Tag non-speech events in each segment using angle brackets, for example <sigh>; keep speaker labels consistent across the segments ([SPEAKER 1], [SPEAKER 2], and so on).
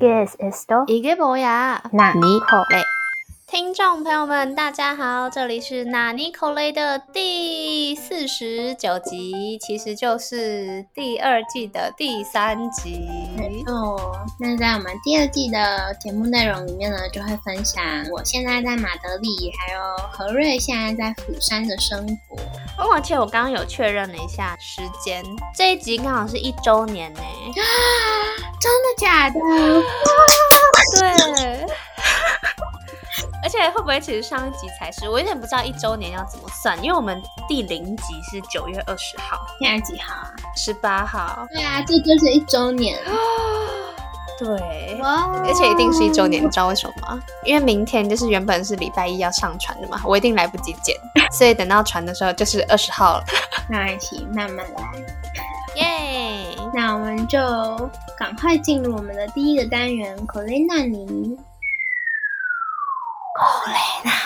[SPEAKER 1] Guess esto
[SPEAKER 2] 이게 뭐야？
[SPEAKER 1] 哪
[SPEAKER 2] 尼
[SPEAKER 1] 口
[SPEAKER 2] 嘞？听众朋友们，大家好，这里是纳尼口雷的第四十九集，其实就是第二季的第三集。
[SPEAKER 3] 没错，那在我们第二季的节目内容里面呢，就会分享我现在在马德里，还有何瑞现在在釜山的生活。
[SPEAKER 2] 哦，而且我刚刚有确认了一下时间，这一集刚好是一周年呢。
[SPEAKER 3] 真的假的？<laughs>
[SPEAKER 2] 对。而且会不会其实上一集才是？我有点不知道一周年要怎么算，因为我们第零集是九月二十号，
[SPEAKER 3] 现在几号啊？
[SPEAKER 2] 十八号。
[SPEAKER 3] 对啊，这就是一周年。<laughs>
[SPEAKER 2] 对，
[SPEAKER 3] 哇！
[SPEAKER 2] 而且一定是一周年，你知道为什么吗？因为明天就是原本是礼拜一要上传的嘛，我一定来不及剪，所以等到传的时候就是二十号了。
[SPEAKER 3] 那一起慢慢来。
[SPEAKER 2] 耶！
[SPEAKER 3] 那我们就赶快进入我们的第一个单元——口雷纳尼。
[SPEAKER 2] 口雷纳尼，然后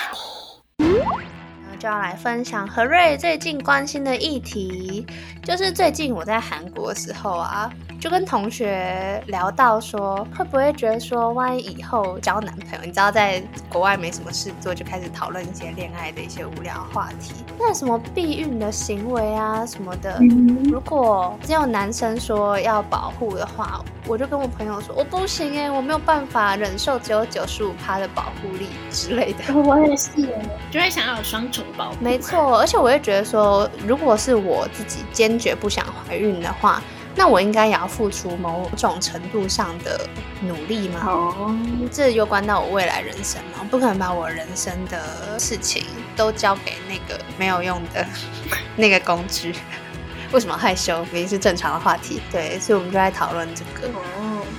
[SPEAKER 2] 就要来分享何瑞最近关心的议题，就是最近我在韩国的时候啊。就跟同学聊到说，会不会觉得说，万一以后交男朋友，你知道在国外没什么事做，就开始讨论一些恋爱的一些无聊话题，那什么避孕的行为啊什么的，如果只有男生说要保护的话，我就跟我朋友说，我不行哎，我没有办法忍受只有九十五趴的保护力之类的。
[SPEAKER 3] 我也是，就会想要有双重保护。
[SPEAKER 2] 没错，而且我也觉得说，如果是我自己坚决不想怀孕的话。那我应该也要付出某种程度上的努力吗？哦，这攸关到我未来人生嘛，不可能把我人生的事情都交给那个没有用的那个工具。<laughs> 为什么害羞？明明是正常的话题。对，所以我们就在讨论这个。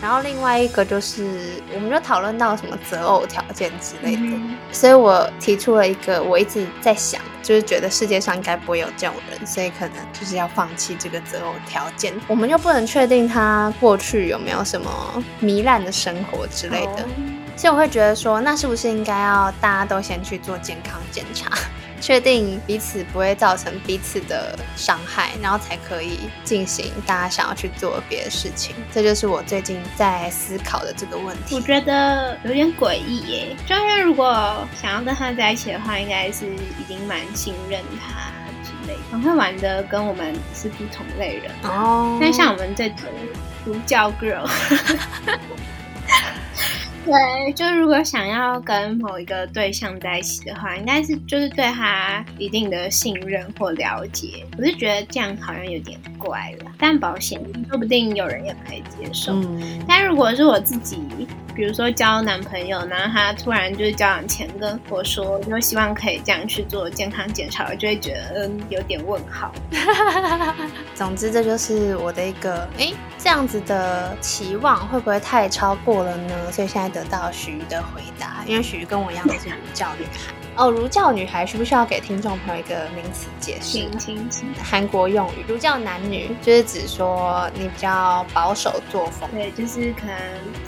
[SPEAKER 2] 然后另外一个就是，我们就讨论到什么择偶条件之类的，所以我提出了一个，我一直在想，就是觉得世界上应该不会有这种人，所以可能就是要放弃这个择偶条件。我们又不能确定他过去有没有什么糜烂的生活之类的，所以我会觉得说，那是不是应该要大家都先去做健康检查？确定彼此不会造成彼此的伤害，然后才可以进行大家想要去做别的事情。这就是我最近在思考的这个问题。
[SPEAKER 3] 我觉得有点诡异耶，就因为如果想要跟他在一起的话，应该是已经蛮信任他之类，很会玩的，跟我们是不同类人哦。但像我们这种独教 girl。<laughs> 对，就如果想要跟某一个对象在一起的话，应该是就是对他一定的信任或了解。我是觉得这样好像有点怪了，但保险说不定有人也可以接受。但如果是我自己，比如说交男朋友，然后他突然就是交往前跟我说，就希望可以这样去做健康检查，我就会觉得嗯有点问号。<laughs>
[SPEAKER 2] 总之，这就是我的一个哎这样子的期望，会不会太超过了呢？所以现在。得到许瑜的回答，因为许瑜跟我一样都是儒教女孩 <laughs> 哦。儒教女孩需不需要给听众朋友一个名词解释？韩国用语，儒教男女就是指说你比较保守作风，
[SPEAKER 3] 对，就是可能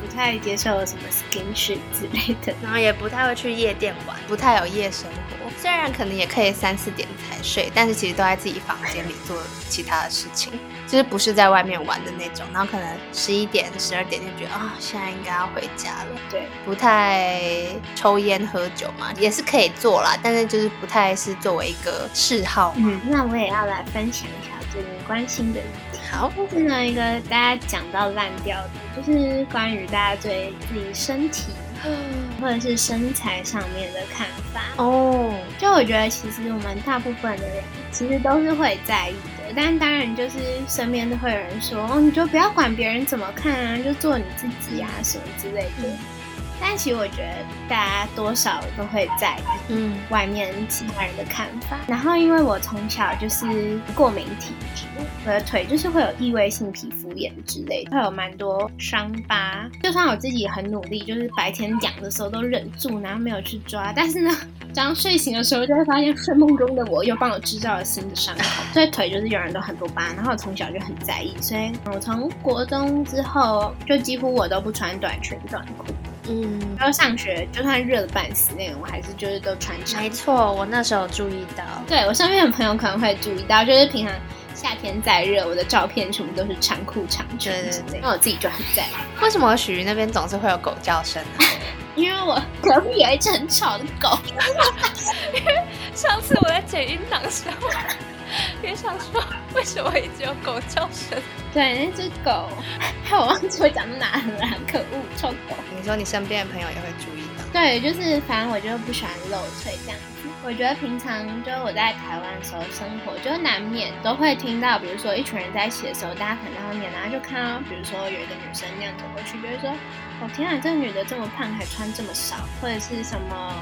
[SPEAKER 3] 不太接受什么 skinship 之类的，<laughs>
[SPEAKER 2] 然后也不太会去夜店玩，不太有夜生活。虽然可能也可以三四点才睡，但是其实都在自己房间里做其他的事情。就是不是在外面玩的那种，然后可能十一点、十二点就觉得啊，现在应该要回家了。
[SPEAKER 3] 对，
[SPEAKER 2] 不太抽烟喝酒嘛，也是可以做啦，但是就是不太是作为一个嗜好。
[SPEAKER 3] 嗯，那我也要来分享一下最近关心的。
[SPEAKER 2] 好，
[SPEAKER 3] 是呢一个大家讲到烂掉的，就是关于大家对自己身体或者是身材上面的看法。哦，就我觉得其实我们大部分的人其实都是会在意。但当然，就是身边都会有人说：“哦，你就不要管别人怎么看啊，就做你自己啊，什么之类的。”但其实我觉得大家多少都会在意，嗯，外面其他人的看法。然后因为我从小就是过敏体质，我的腿就是会有异位性皮肤炎之类，会有蛮多伤疤。就算我自己很努力，就是白天痒的时候都忍住，然后没有去抓，但是呢，<laughs> 早上睡醒的时候就会发现睡梦中的我又帮我制造了新的伤口。所以腿就是永远都很多疤。然后我从小就很在意，所以我从国中之后就几乎我都不穿短裙短裤。嗯，然后上学就算热的半死那种，我还是就是都穿长。
[SPEAKER 2] 没错，我那时候注意到，
[SPEAKER 3] 对我身边的朋友可能会注意到，就是平常夏天再热，我的照片全部都是长裤长裙，对对对，那我自己就很在意。
[SPEAKER 2] 为什么许那边总是会有狗叫声呢？<laughs>
[SPEAKER 3] 因为我隔壁有一只很吵的狗。<laughs>
[SPEAKER 2] 因为上次我在剪音档的时候，也想说为什么一直有狗叫声？
[SPEAKER 3] 对，那只狗，害 <laughs> 我忘记我讲到哪了，可恶，臭狗。
[SPEAKER 2] 你说你身边的朋友也会注意到？
[SPEAKER 3] 对，就是反正我就不喜欢露腿这样。我觉得平常就是我在台湾的时候生活，就难免都会听到，比如说一群人在一起的时候，大家可能在外面，然后就看到，比如说有一个女生那样走过去，就会说：“哦天啊，这个女的这么胖，还穿这么少，或者是什么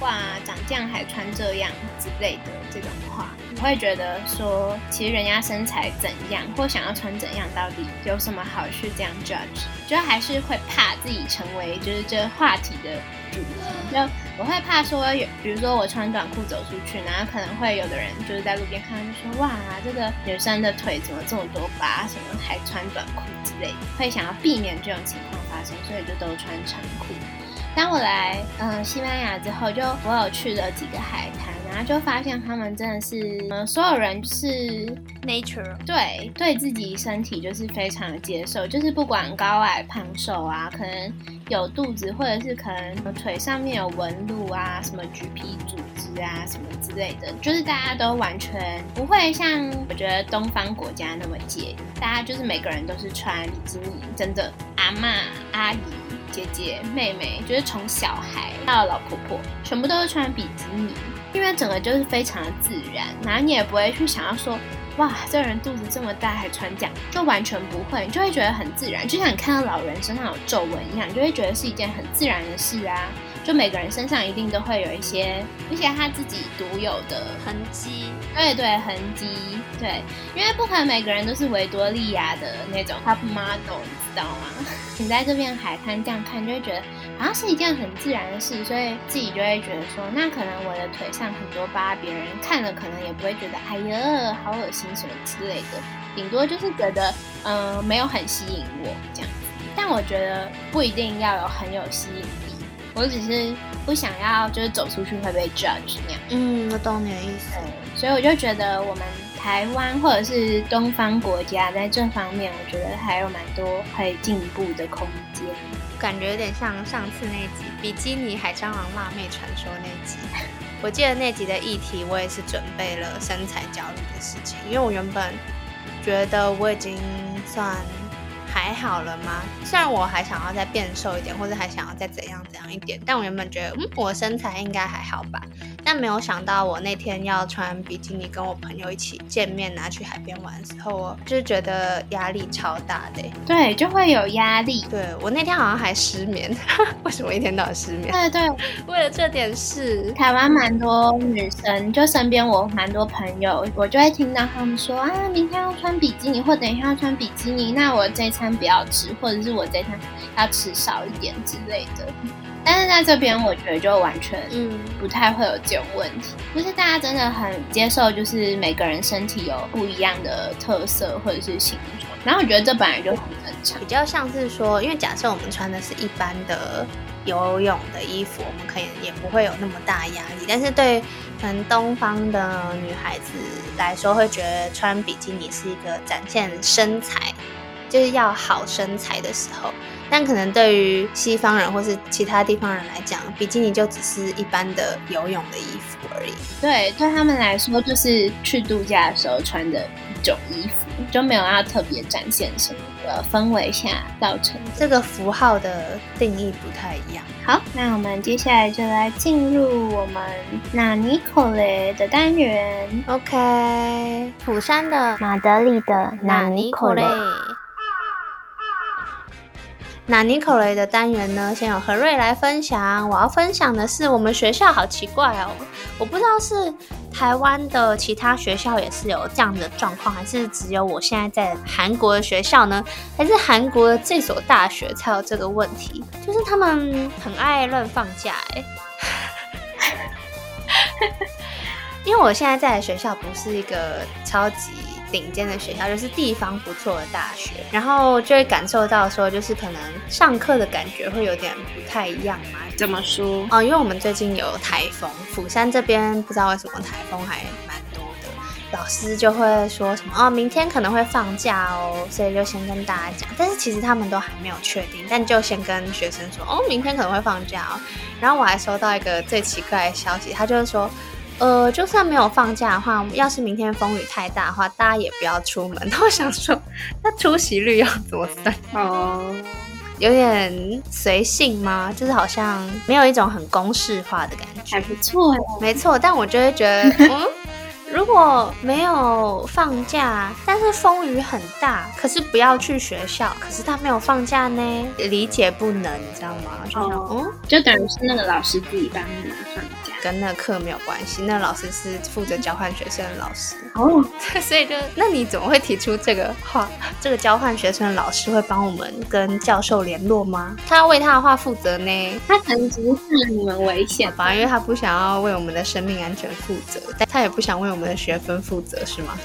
[SPEAKER 3] 哇，长这样还穿这样之类的这种话。”我会觉得说，其实人家身材怎样，或想要穿怎样，到底有什么好去这样 judge？就还是会怕自己成为就是这话题的主题，就。我会怕说，有比如说我穿短裤走出去，然后可能会有的人就是在路边看到，就说哇，这个女生的腿怎么这么多疤，什么还穿短裤之类的，会想要避免这种情况发生，所以就都穿长裤。当我来嗯西班牙之后，就我有去了几个海滩。然后就发现他们真的是，嗯，所有人是
[SPEAKER 2] nature，
[SPEAKER 3] 对，对自己身体就是非常的接受，就是不管高矮胖瘦啊，可能有肚子或者是可能腿上面有纹路啊，什么橘皮组织啊，什么之类的，就是大家都完全不会像我觉得东方国家那么介意，大家就是每个人都是穿比基尼，真的阿妈阿姨。姐姐、妹妹，就是从小孩到老婆婆，全部都是穿比基尼，因为整个就是非常的自然，然后你也不会去想要说，哇，这人肚子这么大还穿这样，就完全不会，你就会觉得很自然，就像你看到老人身上有皱纹一样，你就会觉得是一件很自然的事啊。就每个人身上一定都会有一些，而且他自己独有的
[SPEAKER 2] 痕迹，
[SPEAKER 3] 对对，痕迹，对，因为不可能每个人都是维多利亚的那种 top model，你知道吗？<laughs> 你在这片海滩这样看，就会觉得好像是一件很自然的事，所以自己就会觉得说，那可能我的腿上很多疤，别人看了可能也不会觉得，哎呀，好恶心什么之类的，顶多就是觉得，嗯，没有很吸引我这样。但我觉得不一定要有很有吸引力。我只是不想要，就是走出去会被 judge 那样。
[SPEAKER 2] 嗯，我懂你的意思。
[SPEAKER 3] 所以我就觉得我们台湾或者是东方国家在这方面，我觉得还有蛮多可以进步的空间。
[SPEAKER 2] 感觉有点像上次那集比基尼海蟑螂辣妹传说那集。<laughs> 我记得那集的议题，我也是准备了身材焦虑的事情，因为我原本觉得我已经算。还好了吗？虽然我还想要再变瘦一点，或者还想要再怎样怎样一点，但我原本觉得，嗯，我身材应该还好吧。但没有想到，我那天要穿比基尼跟我朋友一起见面，拿去海边玩的时候，我就是觉得压力超大的。
[SPEAKER 3] 对，就会有压力。
[SPEAKER 2] 对我那天好像还失眠，<laughs> 为什么一天到晚失眠？
[SPEAKER 3] 对对，
[SPEAKER 2] 为了这点事。
[SPEAKER 3] 台湾蛮多女生，就身边我蛮多朋友，我就会听到他们说啊，明天要穿比基尼，或等一下要穿比基尼，那我这餐不要吃，或者是我这餐要吃少一点之类的。但是在这边，我觉得就完全嗯不太会有这种问题，就是大家真的很接受，就是每个人身体有不一样的特色或者是形状，然后我觉得这本来就很正常，
[SPEAKER 2] 比较像是说，因为假设我们穿的是一般的游泳的衣服，我们可以也不会有那么大压力，但是对可能东方的女孩子来说，会觉得穿比基尼是一个展现身材，就是要好身材的时候。但可能对于西方人或是其他地方人来讲，比基尼就只是一般的游泳的衣服而已。
[SPEAKER 3] 对，对他们来说就是去度假的时候穿的一种衣服，就没有要特别展现什么的氛围下造成。
[SPEAKER 2] 这个符号的定义不太一样。
[SPEAKER 3] 好，那我们接下来就来进入我们纳尼可雷的单元。
[SPEAKER 2] OK，釜山的
[SPEAKER 3] 马德里的纳尼可雷。
[SPEAKER 2] 那 Nicole 的单元呢？先由何瑞来分享。我要分享的是，我们学校好奇怪哦，我不知道是台湾的其他学校也是有这样的状况，还是只有我现在在韩国的学校呢？还是韩国的这所大学才有这个问题？就是他们很爱乱放假哎。<laughs> 因为我现在在的学校不是一个超级。顶尖的学校就是地方不错的大学，然后就会感受到说，就是可能上课的感觉会有点不太一样嘛。
[SPEAKER 3] 怎么说？
[SPEAKER 2] 哦，因为我们最近有台风，釜山这边不知道为什么台风还蛮多的。老师就会说什么哦，明天可能会放假哦，所以就先跟大家讲。但是其实他们都还没有确定，但就先跟学生说哦，明天可能会放假哦。然后我还收到一个最奇怪的消息，他就是说，呃，就算没有放假的话，要是明天风雨太大的话，大家也不要出门。我想说，那出席率要怎么算？哦。有点随性吗？就是好像没有一种很公式化的感觉，
[SPEAKER 3] 还不错
[SPEAKER 2] 没错，但我就会觉得，<laughs> 嗯。如果没有放假，但是风雨很大，可是不要去学校，可是他没有放假呢，理解不能，你知道吗？
[SPEAKER 3] 哦，就等于是那个老师自己帮你放假，
[SPEAKER 2] 跟那课没有关系，那老师是负责交换学生的老师。哦，<laughs> 所以就那你怎么会提出这个话？<laughs> 这个交换学生的老师会帮我们跟教授联络吗？他要为他的话负责呢？
[SPEAKER 3] 他可能只是怕你们危险
[SPEAKER 2] 吧，因为他不想要为我们的生命安全负责，但他也不想为我们。我们的学分负责是吗？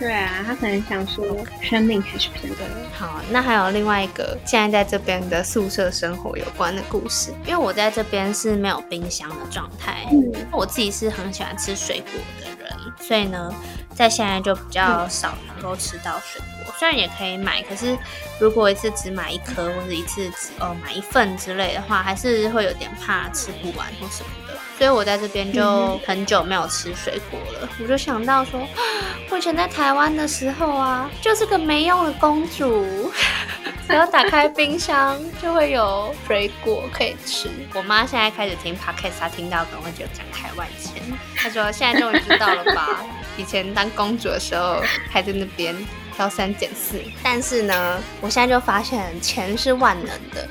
[SPEAKER 3] 对啊，他可能想说生命还是比较
[SPEAKER 2] 好。那还有另外一个现在在这边的宿舍生活有关的故事，因为我在这边是没有冰箱的状态。嗯，我自己是很喜欢吃水果的人，所以呢，在现在就比较少能够吃到水果。虽然也可以买，可是如果一次只买一颗或者一次只哦买一份之类的话，还是会有点怕吃不完或什么的。所以我在这边就很久没有吃水果了。我就想到说，<gasps> 我以前在台湾的时候啊，就是个没用的公主，<laughs> 只要打开冰箱就会有水果可以吃。我妈现在开始听 podcast，她听到可能会觉得讲台湾钱。她说现在终于知道了吧？<laughs> 以前当公主的时候还在那边挑三拣四，但是呢，我现在就发现钱是万能的。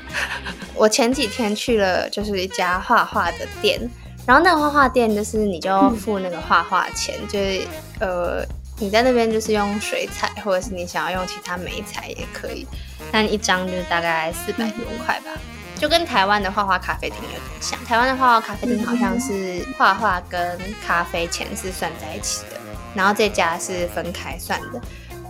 [SPEAKER 2] 我前几天去了就是一家画画的店。然后那个画画店就是你就付那个画画钱，就是呃你在那边就是用水彩，或者是你想要用其他美彩也可以，但一张就是大概四百多块吧，就跟台湾的画画咖啡厅有点像。台湾的画画咖啡厅好像是画画跟咖啡钱是算在一起的，然后这家是分开算的，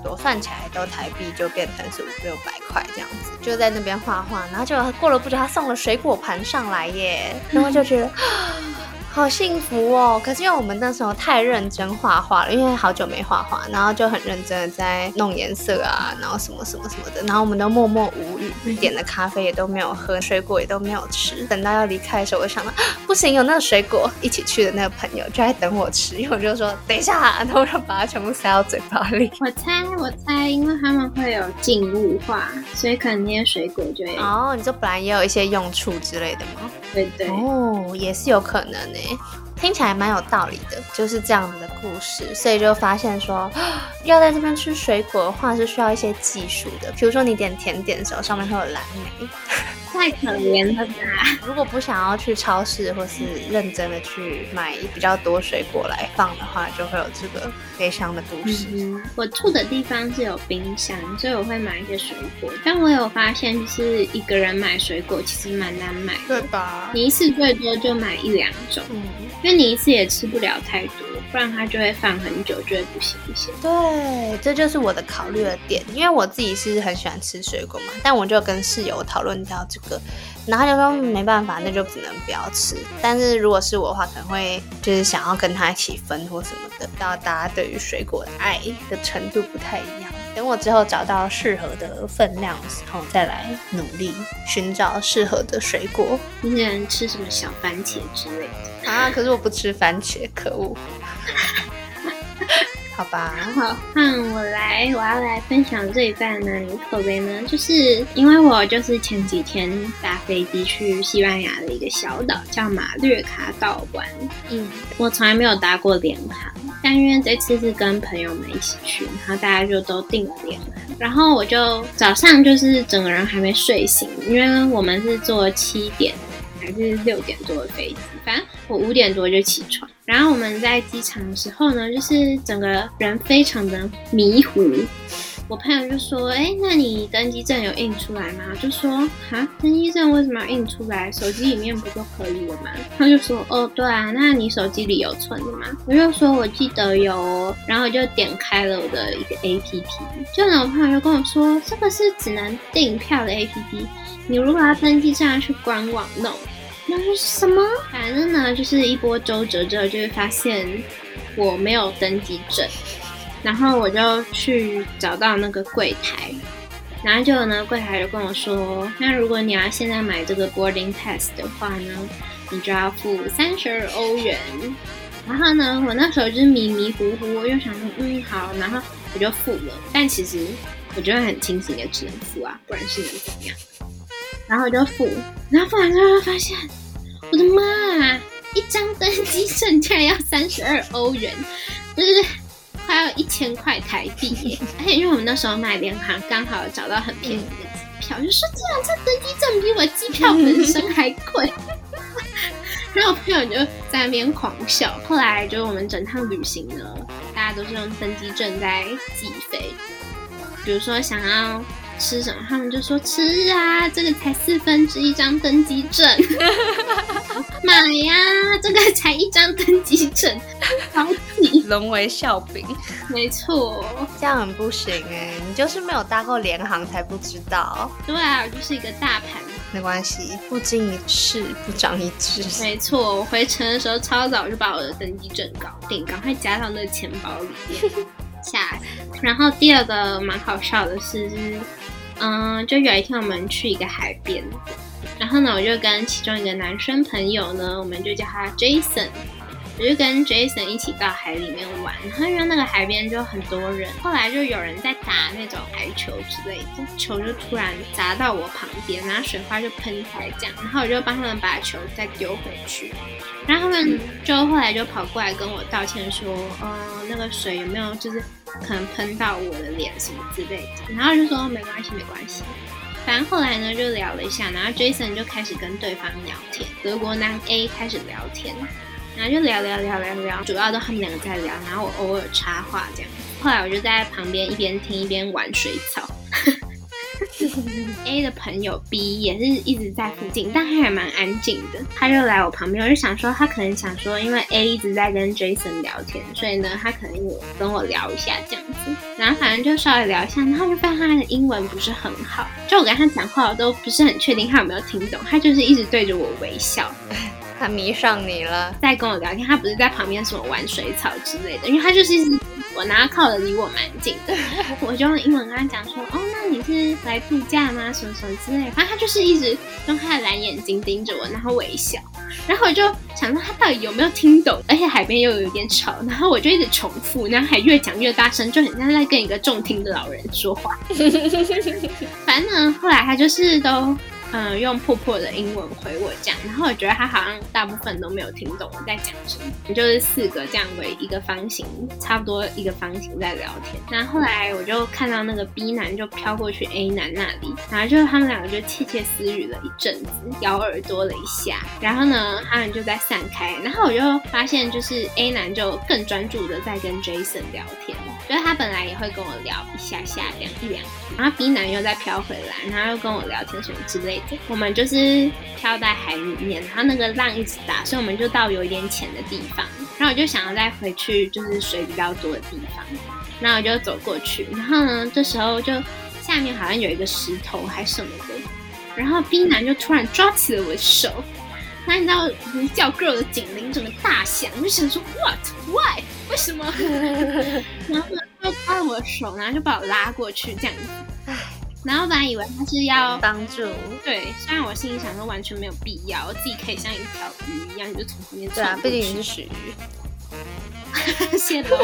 [SPEAKER 2] 多算起来都台币就变成是五六百块这样子，就在那边画画，然后就过了不久他送了水果盘上来耶，然后就觉得。<laughs> 好幸福哦！可是因为我们那时候太认真画画了，因为好久没画画，然后就很认真的在弄颜色啊，然后什么什么什么的，然后我们都默默无语，点的咖啡也都没有喝，水果也都没有吃。等到要离开的时候，我就想到 <laughs> 不行，有那个水果一起去的那个 <laughs> 朋友就在等我吃，因为我就说等一下，然后我就把它全部塞到嘴巴里。
[SPEAKER 3] 我猜，我猜，因为他们会有静物化，所以可能那些水果就会
[SPEAKER 2] 哦，你这本来也有一些用处之类的吗？
[SPEAKER 3] 对对哦，
[SPEAKER 2] 也是有可能听起来蛮有道理的，就是这样子的故事，所以就发现说，<gasps> 要在这边吃水果的话是需要一些技术的，比如说你点甜点的时候上面会有蓝莓。
[SPEAKER 3] 太可怜了吧！
[SPEAKER 2] 如果不想要去超市或是认真的去买比较多水果来放的话，就会有这个悲伤的故事。
[SPEAKER 3] 我住的地方是有冰箱，所以我会买一些水果。但我有发现，就是一个人买水果其实蛮难买，
[SPEAKER 2] 对吧？
[SPEAKER 3] 你一次最多就买一两种，因为你一次也吃不了太多。不然它就会放很久，就会不新鲜。
[SPEAKER 2] 对，这就是我的考虑的点。因为我自己是很喜欢吃水果嘛，但我就跟室友讨论到这个，然后就说没办法，那就只能不要吃。但是如果是我的话，可能会就是想要跟他一起分或什么的。到大家对于水果的爱的程度不太一样。等我之后找到适合的分量的时候，再来努力寻找适合的水果。
[SPEAKER 3] 你喜欢吃什么小番茄之类的
[SPEAKER 2] 啊？可是我不吃番茄，可恶。<laughs> 好吧，
[SPEAKER 3] 好，那我来，我要来分享这一半呢，有口碑呢，就是因为我就是前几天搭飞机去西班牙的一个小岛，叫马略卡岛玩。嗯，我从来没有搭过联航，但因为这次是跟朋友们一起去，然后大家就都订了联航，然后我就早上就是整个人还没睡醒，因为我们是坐七点还是六点多的飞机，反正我五点多就起床。然后我们在机场的时候呢，就是整个人非常的迷糊。我朋友就说：“哎，那你登机证有印出来吗？”就说：“啊，登机证为什么要印出来？手机里面不就可以了吗？”他就说：“哦，对啊，那你手机里有存的吗？”我就说：“我记得有。”然后我就点开了我的一个 APP，就我朋友就跟我说：“这个是只能订票的 APP，你如果要登机证要去官网弄。”那是什么？反正呢，就是一波周折之后，就会发现我没有登记证，然后我就去找到那个柜台，然后就呢柜台就跟我说，那如果你要现在买这个 boarding pass 的话呢，你就要付三十二欧元。然后呢，我那时候就是迷迷糊糊，我又想说，嗯好，然后我就付了。但其实我觉得很清醒，也只能付啊，不然是能怎么样？然后我就付，然后付完之后发现，我的妈！一张登机证竟然要三十二欧元，就是快要一千块台币。而且因为我们那时候买联航，刚好找到很便宜的机票，就说这两张登机证比我机票本身还贵。<laughs> 然后我朋友就在那边狂笑。后来就我们整趟旅行呢，大家都是用登机证在计费。比如说想要。吃什么？他们就说吃啊，这个才四分之一张登机证，<laughs> 买呀，这个才一张登机证，好你，
[SPEAKER 2] 沦为笑柄。
[SPEAKER 3] 没错，
[SPEAKER 2] 这样很不行哎，你就是没有搭过联航才不知道。
[SPEAKER 3] 对啊，我就是一个大盘。
[SPEAKER 2] 没关系，不经一事不长一智。
[SPEAKER 3] 没错，我回程的时候超早就把我的登机证搞定，赶快加上那个钱包里面。<laughs> 下，然后第二个蛮好笑的是，嗯，就有一天我们去一个海边，然后呢，我就跟其中一个男生朋友呢，我们就叫他 Jason。我就跟 Jason 一起到海里面玩，然后因为那个海边就很多人，后来就有人在打那种排球之类的，球就突然砸到我旁边，然后水花就喷开这样，然后我就帮他们把球再丢回去，然后他们就后来就跑过来跟我道歉说，呃，那个水有没有就是可能喷到我的脸什么之类的，然后就说没关系没关系，反正后来呢就聊了一下，然后 Jason 就开始跟对方聊天，德国男 A 开始聊天。然后就聊聊聊聊聊，主要都他们两个在聊，然后我偶尔插话这样。后来我就在旁边一边听一边玩水草。<laughs> A 的朋友 B 也是一直在附近，但他还蛮安静的。他就来我旁边，我就想说他可能想说，因为 A 一直在跟 Jason 聊天，所以呢他可能有跟我聊一下这样子。然后反正就稍微聊一下，然后就发现他的英文不是很好，就我跟他讲话我都不是很确定他有没有听懂，他就是一直对着我微笑。
[SPEAKER 2] 他迷上你了，
[SPEAKER 3] 在跟我聊天。他不是在旁边什么玩水草之类的，因为他就是我，然后靠的离我蛮近的。我就用英文跟他讲说：“哦，那你是来度假吗？什么什么之类。”反正他就是一直用他的蓝眼睛盯着我，然后微笑。然后我就想说他到底有没有听懂？而且海边又有一点吵，然后我就一直重复，然后还越讲越大声，就很像在跟一个重听的老人说话。<laughs> 反正呢，后来他就是都。嗯，用破破的英文回我这样，然后我觉得他好像大部分都没有听懂我在讲什么。就是四个这样围一个方形，差不多一个方形在聊天。然后后来我就看到那个 B 男就飘过去 A 男那里，然后就他们两个就窃窃私语了一阵子，咬耳朵了一下。然后呢，他们就在散开。然后我就发现，就是 A 男就更专注的在跟 Jason 聊天，就是他本来也会跟我聊一下下两一两，然后 B 男又再飘回来，然后又跟我聊天什么之类的。我们就是飘在海里面，然后那个浪一直打，所以我们就到有一点浅的地方。然后我就想要再回去，就是水比较多的地方。然后我就走过去，然后呢，这时候就下面好像有一个石头还什么的。然后 B 男就突然抓起了我的手，那你知道如叫 girl 的警铃整个大响，我就想说 what why 为什么？<laughs> 然后呢就抓了我的手，然后就把我拉过去这样子。然后本来以为他是要
[SPEAKER 2] 帮助，
[SPEAKER 3] 对，虽然我心里想说完全没有必要，我自己可以像一条鱼一样，就从旁边对
[SPEAKER 2] 啊，毕竟你是鳕鱼，<laughs>
[SPEAKER 3] 谢喽。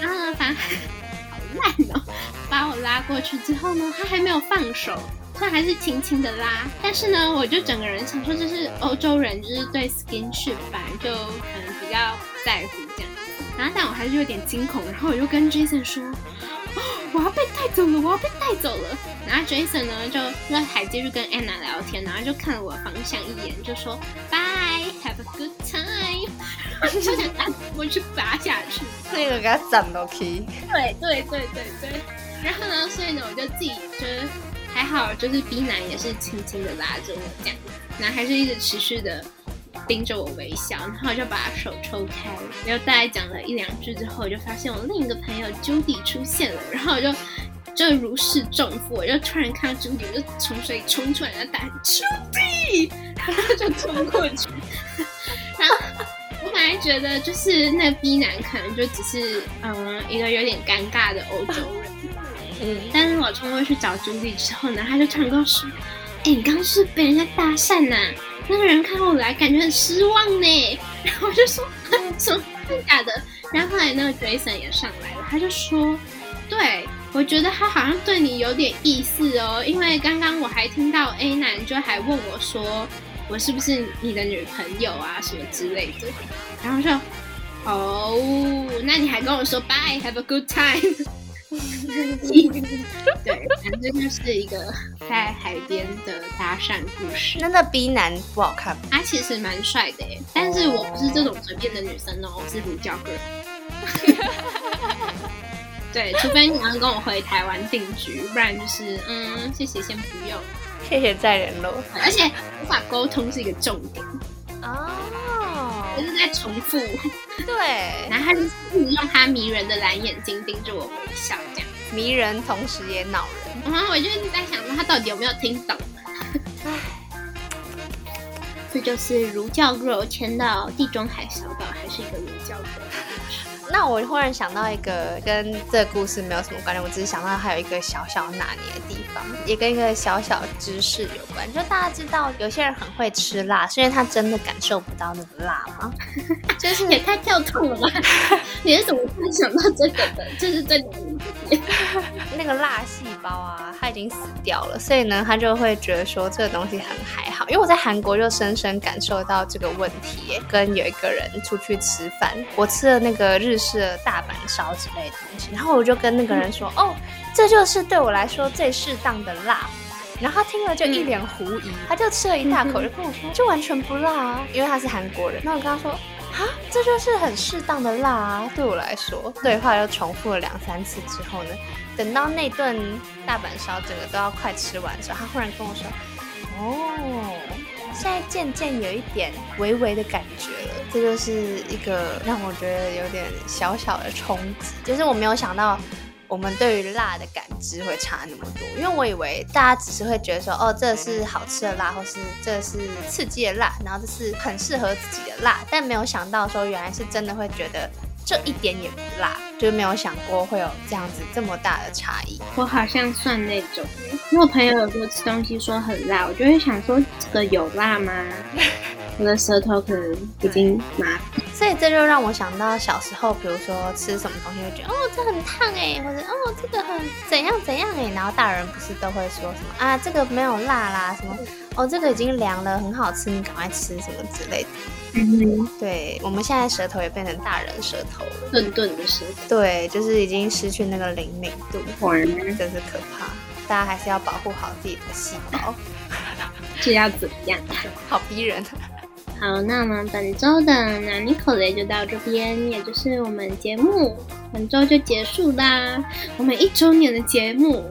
[SPEAKER 3] 然后呢，反正好烂哦，把我拉过去之后呢，他还没有放手，他还是轻轻的拉。但是呢，我就整个人想说，就是欧洲人就是对 skinship 反正就可能比较在乎。然后但我还是有点惊恐，然后我就跟 Jason 说。我要被带走了！我要被带走了！然后 Jason 呢，就在海继续跟 Anna 聊天，然后就看了我方向一眼，就说 Bye，have a good time。<laughs> <laughs> 就想把我去拔下去，
[SPEAKER 2] 那个给他斩了 key。
[SPEAKER 3] 对对对对对。然后呢，所以呢，我就自己就是还好，就是 B 男也是轻轻的拉着我这样，然后还是一直持续的。盯着我微笑，然后我就把手抽开，然后大概讲了一两句之后，我就发现我另一个朋友 Judy 出现了，然后我就就如释重负，我就突然看到 Judy，我就从水里冲出来，然后打 Judy，然后就冲过去，<laughs> 然后我本来来觉得就是那 B 男可能就只是嗯一个有点尴尬的欧洲人，嗯，但是我冲过去找朱莉之后呢，他就突然跟我说：“哎，你刚刚是被人家搭讪呐？那个人看我来感觉很失望呢。<laughs> ”然后我就说：“ <laughs> 什么假的？”然后后来那个 Jason 也上来了，他就说：“对。”我觉得他好像对你有点意思哦，因为刚刚我还听到 A 男就还问我说，我是不是你的女朋友啊什么之类的，然后说，哦，那你还跟我说 Bye，Have a good time。<laughs> 对，反正就是一个在海边的搭讪故事。
[SPEAKER 2] 那那 B 男不好看吗，
[SPEAKER 3] 他其实蛮帅的耶，但是我不是这种随便的女生哦，我是乳胶 girl。<laughs> 对，除非你要跟我回台湾定居，不然就是嗯，谢谢，先不用，
[SPEAKER 2] 谢谢再联络。
[SPEAKER 3] 而且无法沟通是一个重点哦，就是在重复。
[SPEAKER 2] 对，<laughs>
[SPEAKER 3] 然后他就是用他迷人的蓝眼睛盯着我微笑，这样
[SPEAKER 2] 迷人，同时也恼人。
[SPEAKER 3] 然后我就一直在想，说他到底有没有听懂？唉，这就是儒教 girl 迁到地中海小岛，还是一个儒教 girl。
[SPEAKER 2] 那我忽然想到一个跟这个故事没有什么关联，我只是想到还有一个小小拿捏的地方，也跟一个小小知识有关。就大家知道有些人很会吃辣，是因为他真的感受不到那个辣吗？<laughs>
[SPEAKER 3] 就是也太跳痛了吧！你是怎么会想到这个的？<laughs> 就是这里
[SPEAKER 2] 个辣细胞啊，它已经死掉了，所以呢，他就会觉得说这个东西很还好。因为我在韩国就深深感受到这个问题，跟有一个人出去吃饭，我吃了那个日。式的大阪烧之类的东西，然后我就跟那个人说：<laughs> “哦，这就是对我来说最适当的辣。”然后他听了就一脸狐疑，他就吃了一大口，就跟我说：“就完全不辣啊，因为他是韩国人。”那我跟他说：“啊，这就是很适当的辣啊，对我来说。”对话又重复了两三次之后呢，等到那顿大阪烧整个都要快吃完的时候，他忽然跟我说：“哦。”现在渐渐有一点微微的感觉了，这就是一个让我觉得有点小小的冲击，就是我没有想到我们对于辣的感知会差那么多，因为我以为大家只是会觉得说，哦，这是好吃的辣，或是这是刺激的辣，然后这是很适合自己的辣，但没有想到说原来是真的会觉得。这一点也不辣，就是没有想过会有这样子这么大的差异。
[SPEAKER 3] 我好像算那种，因为我朋友有时候吃东西说很辣，我就会想说这个有辣吗？<laughs> 我的舌头可能已经麻。
[SPEAKER 2] 所以这就让我想到小时候，比如说吃什么东西会觉得哦这很烫哎，或者哦这个很怎样怎样哎，然后大人不是都会说什么啊这个没有辣啦，什么哦这个已经凉了，很好吃，你赶快吃什么之类的。嗯，对，我们现在舌头也变成大人舌头了，
[SPEAKER 3] 钝钝的舌头。
[SPEAKER 2] 对，就是已经失去那个灵敏度，真是可怕。大家还是要保护好自己的细胞。<laughs>
[SPEAKER 3] 这要怎么样？<laughs>
[SPEAKER 2] 好逼人。
[SPEAKER 3] 好，那么本周的南尼口雷就到这边，也就是我们节目本周就结束啦。我们一周年的节目。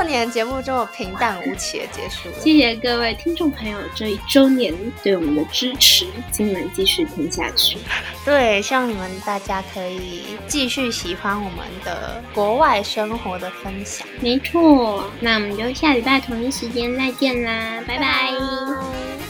[SPEAKER 2] 一周年的节目这么平淡无奇的结束，
[SPEAKER 3] 谢谢各位听众朋友这一周年对我们的支持，今晚继续听下去。
[SPEAKER 2] 对，希望你们大家可以继续喜欢我们的国外生活的分享。
[SPEAKER 3] 没错，那我们就下礼拜同一时间再见啦，拜拜。